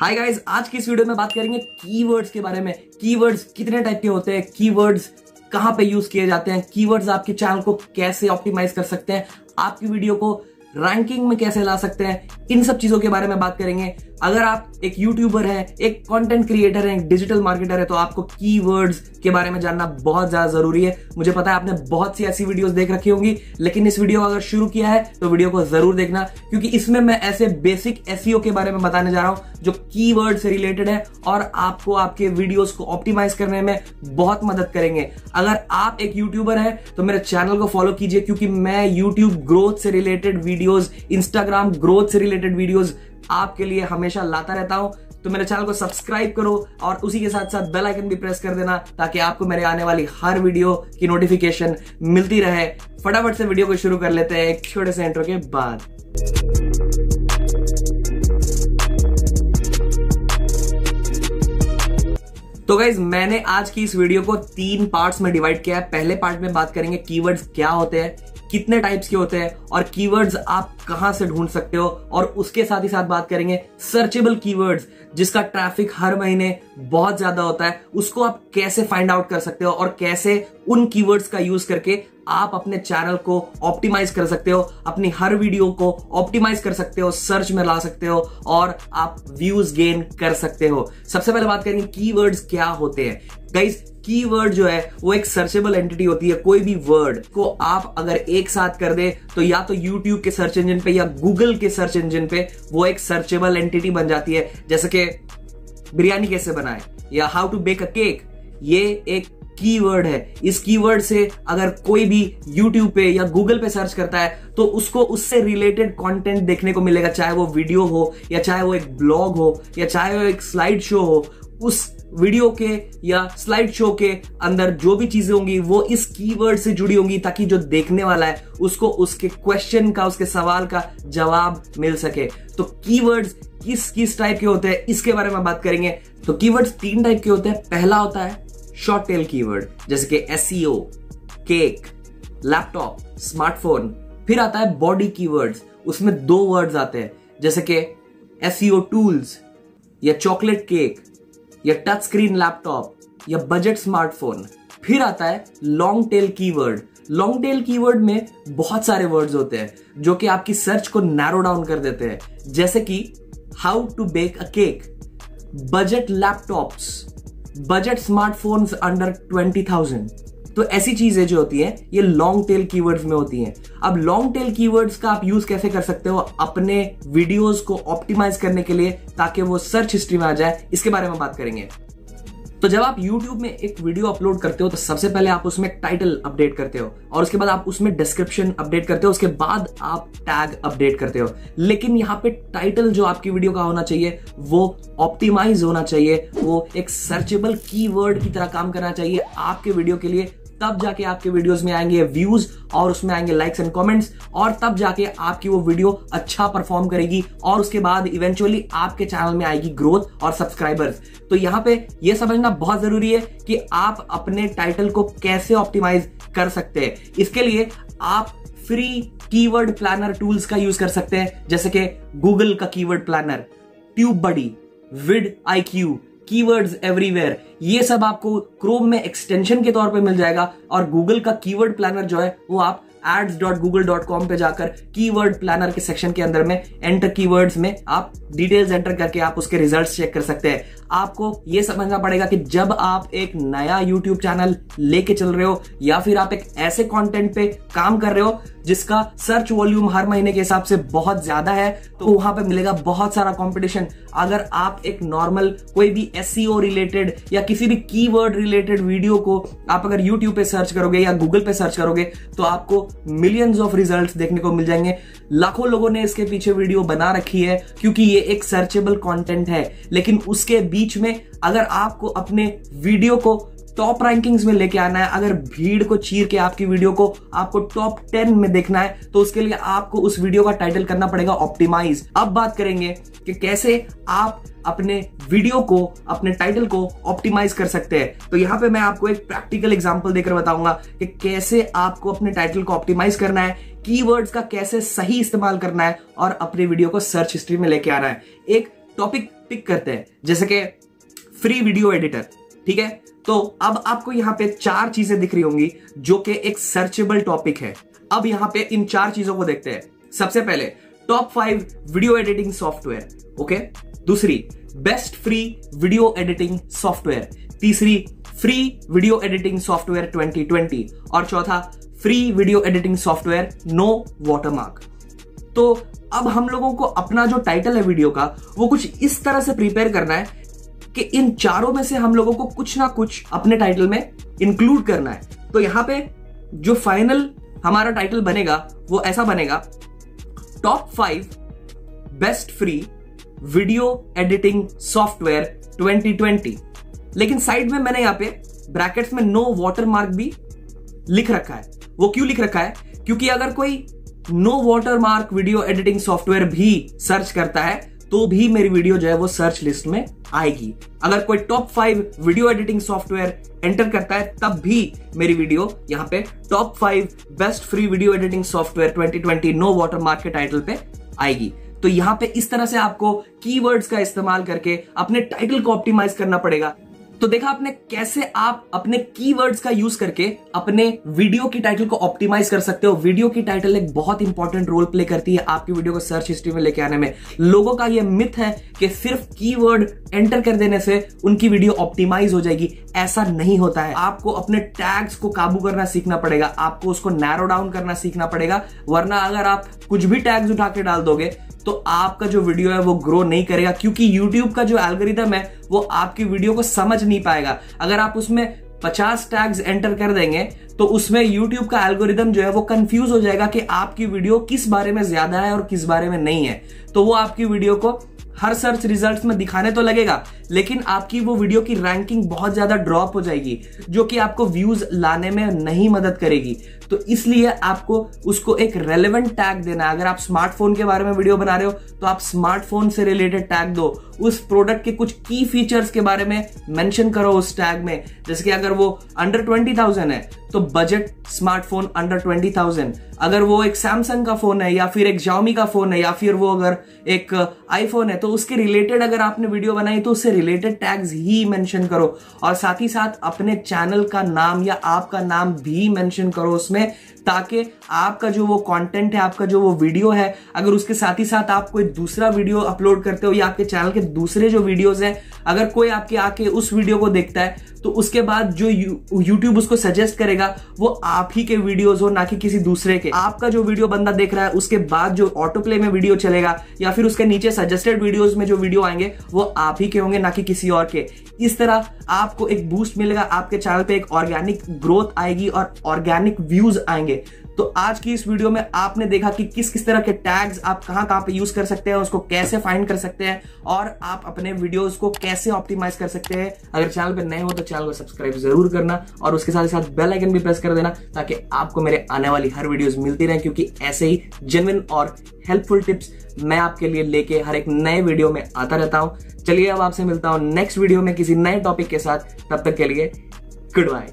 Hi guys आज की इस वीडियो में बात करेंगे कीवर्ड्स के बारे में। कीवर्ड्स कितने टाइप के होते हैं? कीवर्ड्स कहाँ पे यूज़ किए जाते हैं? कीवर्ड्स आपके चैनल को कैसे ऑप्टिमाइज कर सकते हैं? आपकी वीडियो को रैंकिंग में कैसे ला सकते हैं? इन सब चीज़ों के बारे में बात करेंगे। अगर आप एक यूट्यूबर है, एक कंटेंट क्रिएटर है, एक डिजिटल मार्केटर है तो आपको कीवर्ड्स के बारे में जानना बहुत ज़्यादा ज़रूरी है। मुझे पता है आपने बहुत सी ऐसी वीडियोस देख रखी होंगी, लेकिन इस वीडियो अगर शुरू किया है तो वीडियो को ज़रूर देखना, क्योंकि इसमें मैं ऐसे बेसिक एसईओ के बारे में बताने जा रहा हूँ, जो कीवर्ड से रिलेटेड है, और आपको आपके वीडियोज़ को ऑप्टिमाइज करने में बहुत मदद करेंगे। अगर आप एक यूट्यूबर है तो मेरे चैनल को फॉलो कीजिए, क्योंकि मैं यूट्यूब ग्रोथ से रिलेटेड वीडियोज़ इंस्टाग्राम ग्रोथ से रिलेटेड वीडियोस आपके लिए हमेशा लाता रहता हूँ। तो मेरे चैनल को सब्सक्राइब करो और उसी के साथ साथ बेल आइकन भी प्रेस कर देना ताकि आपको मेरे आने वाली हर वीडियो की नोटिफिकेशन मिलती रहे। फटाफट से वीडियो को शुरू कर लेते हैं एक छोटे से इंट्रो के बाद। तो गाइज़ मैंने आज की इस वीडियो को तीन पार्ट्स में डिवाइड किया है। पहले पार्ट में बात करेंगे कीवर्ड्स क्या होते हैं कितने टाइप्स के होते हैं और कीवर्ड्स आप कहाँ से ढूंढ सकते हो और उसके साथ ही साथ बात करेंगे सर्चेबल कीवर्ड्स जिसका ट्रैफ़िक हर महीने बहुत ज़्यादा होता है, उसको आप कैसे फाइंड आउट कर सकते हो और कैसे उन कीवर्ड्स का यूज़ करके आप अपने चैनल को ऑप्टिमाइज कर सकते हो, अपनी हर वीडियो को ऑप्टिमाइज कर सकते हो, सर्च में ला सकते हो और आप व्यूज़ गेन कर सकते हो। सबसे पहले बात करेंगे कीवर्ड्स क्या होते हैं। गाइस कीवर्ड जो है, वो एक सर्चेबल एंटिटी होती है, कोई भी वर्ड को आप अगर एक साथ कर दे तो या तो यूट्यूब के सर्च इंजन पे या गूगल के सर्च इंजन पे वो एक सर्चेबल एंटिटी बन जाती है। जैसे कि बिरयानी कैसे बनाए, या how to bake a cake ये एक कीवर्ड है। इस कीवर्ड से अगर कोई भी YouTube पे या Google पे सर्च करता है तो उसको उससे रिलेटेड कंटेंट देखने को मिलेगा, चाहे वो वीडियो हो, या चाहे वो एक ब्लॉग हो, या चाहे वो एक स्लाइड शो हो, उस वीडियो के या स्लाइड शो के अंदर जो भी चीज़ें होंगी, वो इस कीवर्ड से जुड़ी होंगी, ताकि जो देखने वाला है, उसको उसके क्वेश्चन का, उसके सवाल का जवाब मिल सके। तो कीवर्ड्स किस किस टाइप के होते हैं, इसके बारे में बात करेंगे। तो कीवर्ड्स तीन टाइप के होते हैं। पहला होता है शॉर्ट टेल कीवर्ड जैसे कि एस केक लैपटॉप स्मार्टफ़ोन फिर आता है बॉडी कीवर्ड्स उसमें दो वर्ड्स आते हैं, जैसे कि एस टूल्स या चॉकलेट केक या टच स्क्रीन लैपटॉप या बजट स्मार्टफ़ोन फिर आता है long tail keyword long tail keyword में बहुत सारे वर्ड्स होते हैं, जो कि आपकी सर्च को नैरो डाउन कर देते हैं, जैसे कि how to bake a cake budget laptops budget smartphones under twenty thousand तो ऐसी चीज़ें जो होती हैं, ये लॉन्ग टेल कीवर्ड्स में होती हैं। अब लॉन्ग टेल कीवर्ड्स का आप यूज़ कैसे कर सकते हो? अपने वीडियोस को ऑप्टिमाइज करने के लिए ताकि वो सर्च हिस्ट्री में आ जाए। इसके बारे में बात करेंगे। तो जब आप YouTube में एक वीडियो अपलोड करते हो तो सबसे पहले आप उसमें टाइटल अपडेट करते हो और उसके बाद आप उसमें डिस्क्रिप्शन अपडेट करते हो, उसके बाद आप टैग अपडेट करते हो। लेकिन यहाँ पे टाइटल जो आपकी वीडियो का होना चाहिए, वो ऑप्टिमाइज होना चाहिए, वो एक सर्चेबल कीवर्ड की तरह काम करना चाहिए आपके वीडियो के लिए। तब जाके आपके वीडियोस में आएँगे व्यूज़ और उसमें आएँगे लाइक्स एंड कमेंट्स और तब जाके आपकी वो वीडियो अच्छा परफॉर्म करेगी और उसके बाद इवेंचुअली आपके चैनल में आएगी ग्रोथ और सब्सक्राइबर्स तो यहाँ पे ये समझना बहुत ज़रूरी है कि आप अपने टाइटल को कैसे ऑप्टिमाइज कर सकते हैं। इसके लिए आप फ्री कीवर्ड प्लानर टूल्स का यूज़ कर सकते हैं। जैसे कि गूगल का keyword planner TubeBuddy vidIQ keywords everywhere ये सब आपको क्रोम में एक्सटेंशन के तौर पे मिल जाएगा और गूगल का कीवर्ड प्लानर जो है, वो आप ads dot Google dot com पर जाकर कीवर्ड प्लानर के सेक्शन के अंदर में एंटर कीवर्ड्स में आप डिटेल्स एंटर करके आप उसके रिजल्ट्स चेक कर सकते हैं। आपको यह समझना पड़ेगा कि जब आप एक नया यूट्यूब चैनल लेके चल रहे हो, या फिर आप एक ऐसे कंटेंट पे काम कर रहे हो जिसका सर्च वॉल्यूम हर महीने के हिसाब से बहुत ज़्यादा है तो वहाँ पे मिलेगा बहुत सारा कंपटीशन अगर आप एक नॉर्मल कोई भी एस रिलेटेड e या किसी भी कीवर्ड रिलेटेड वीडियो को आप अगर यूट्यूब पे सर्च करोगे या गूगल पे सर्च करोगे तो आपको मिलियंस ऑफ़ रिज़ल्ट देखने को मिल जाएँगे। लाखों लोगों ने इसके पीछे वीडियो बना रखी है, क्योंकि ये एक सर्चेबल कॉन्टेंट है। लेकिन उसके बीच में अगर आपको अपने वीडियो को टॉप रैंकिंग्स में लेके आना है, अगर भीड़ को चीर के आपकी वीडियो को आपको टॉप टेन में देखना है तो उसके लिए आपको उस वीडियो का टाइटल करना पड़ेगा ऑप्टिमाइज अब बात करेंगे कि कैसे आप अपने वीडियो को, अपने टाइटल को ऑप्टिमाइज कर सकते हैं। तो यहाँ पे मैं आपको एक प्रैक्टिकल एग्जांपल देकर बताऊँगा कि कैसे आपको अपने टाइटल को ऑप्टिमाइज करना है कीवर्ड्स का कैसे सही इस्तेमाल करना है और अपने वीडियो को सर्च हिस्ट्री में लेके आना है। एक टॉपिक पिक करते हैं। जैसे कि फ्री वीडियो एडिटर ठीक है? तो अब आपको यहाँ पे चार चीज़ें दिख रही होंगी जो कि एक सर्चेबल टॉपिक है। अब यहाँ पे इन चार चीज़ों को देखते हैं। सबसे पहले top five video editing software okay दूसरी best free video editing software तीसरी फ्री वीडियो एडिटिंग सॉफ्टवेयर 2020 और चौथा free video editing software no watermark तो अब हम लोगों को अपना जो टाइटल है वीडियो का, वो कुछ इस तरह से प्रिपेयर करना है कि इन चारों में से हम लोगों को कुछ ना कुछ अपने टाइटल में इंक्लूड करना है। तो यहाँ पे जो फाइनल हमारा टाइटल बनेगा, वो ऐसा बनेगा top five best free video editing software 2020 लेकिन साइड में मैंने यहाँ पे ब्रैकेट्स में नो वाटर मार्क भी लिख रखा है। वो क्यों लिख रखा है? क्योंकि अगर कोई no water mark video editing software भी सर्च करता है तो भी मेरी वीडियो जो है वो सर्च लिस्ट में आएगी। अगर कोई top five video editing software enter करता है, तब भी मेरी वीडियो यहाँ पे top five best free video editing software 2020 no water mark के टाइटल पे आएगी। तो यहाँ पे इस तरह से आपको कीवर्ड्स का इस्तेमाल करके अपने टाइटल को ऑप्टिमाइज करना पड़ेगा। तो देखा आपने कैसे आप अपने कीवर्ड्स का यूज़ करके अपने वीडियो की टाइटल को ऑप्टिमाइज कर सकते हो। वीडियो की टाइटल एक बहुत इंपॉर्टेंट रोल प्ले करती है आपकी वीडियो को सर्च हिस्ट्री में लेके आने में। लोगों का यह मिथ है कि सिर्फ़ कीवर्ड एंटर कर देने से उनकी वीडियो ऑप्टिमाइज हो जाएगी। ऐसा नहीं होता है। आपको अपने टैग्स को काबू करना सीखना पड़ेगा। आपको उसको नैरो डाउन करना सीखना पड़ेगा। वरना अगर आप कुछ भी टैग्स उठा के डाल दोगे तो आपका जो वीडियो है वो ग्रो नहीं करेगा, क्योंकि यूट्यूब का जो एल्गोरिदम है, वो आपकी वीडियो को समझ नहीं पाएगा। अगर आप उसमें 50 टैग्स एंटर कर देंगे तो उसमें YouTube का एल्गोरिदम जो है वो कंफ्यूज हो जाएगा कि आपकी वीडियो किस बारे में ज़्यादा है और किस बारे में नहीं है। तो वो आपकी वीडियो को हर सर्च रिजल्ट्स में दिखाने तो लगेगा, लेकिन आपकी वो वीडियो की रैंकिंग बहुत ज़्यादा ड्रॉप हो जाएगी, जो कि आपको व्यूज़ लाने में नहीं मदद करेगी। तो इसलिए आपको उसको एक रेलेवेंट टैग देना अगर आप स्मार्टफ़ोन के बारे में वीडियो बना रहे हो तो आप स्मार्टफ़ोन से रिलेटेड टैग दो। उस प्रोडक्ट के कुछ की फीचर्स के बारे में मेंशन करो उस टैग में। जैसे कि अगर वो अंडर ट्वेंटी थाउज़ेंड है तो budget smartphone under twenty thousand अगर वो एक सैमसंग का फ़ोन है, या फिर एक जाओमी का फ़ोन है, या फिर वो अगर एक आईफोन है तो उसके रिलेटेड अगर आपने वीडियो बनाई तो उससे रिलेटेड टैग्स ही मेंशन करो। और साथ ही साथ अपने चैनल का नाम या आपका नाम भी मेंशन करो उसमें, ताकि आपका जो वो कंटेंट है, आपका जो वो वीडियो है, अगर उसके साथ ही साथ आप कोई दूसरा वीडियो अपलोड करते हो या आपके चैनल के दूसरे जो वीडियोज़ हैं, अगर कोई आपके आके उस वीडियो को देखता है तो उसके बाद जो यूट्यूब उसको सजेस्ट करेगा, वो आप ही के वीडियोस हो, ना कि किसी दूसरे के। आपका जो वीडियो बंदा देख रहा है, उसके बाद जो ऑटो प्ले में वीडियो चलेगा, या फिर उसके नीचे सजेस्टेड वीडियोज़ में जो वीडियो आएँगे, वो आप ही के होंगे, ना कि किसी और के। इस तरह आपको एक बूस्ट मिलेगा, आपके चैनल पे एक ऑर्गेनिक ग्रोथ आएगी और ऑर्गेनिक व्यूज़ आएँगे। तो आज की इस वीडियो में आपने देखा कि किस किस तरह के टैग्स आप कहाँ कहाँ पे यूज़ कर सकते हैं, उसको कैसे फाइंड कर सकते हैं और आप अपने वीडियोस को कैसे ऑप्टिमाइज कर सकते हैं। अगर चैनल पे नए हो तो चैनल को सब्सक्राइब ज़रूर करना और उसके साथ साथ बेल आइकन भी प्रेस कर देना ताकि आपको मेरे आने वाली हर वीडियोस मिलती रहे, क्योंकि ऐसे ही जेनविन और हेल्पफुल टिप्स मैं आपके लिए लेके हर एक नए वीडियो में आता रहता हूँ। चलिए, अब आपसे मिलता हूँ नेक्स्ट वीडियो में किसी नए टॉपिक के साथ। तब तक के लिए गुड बाय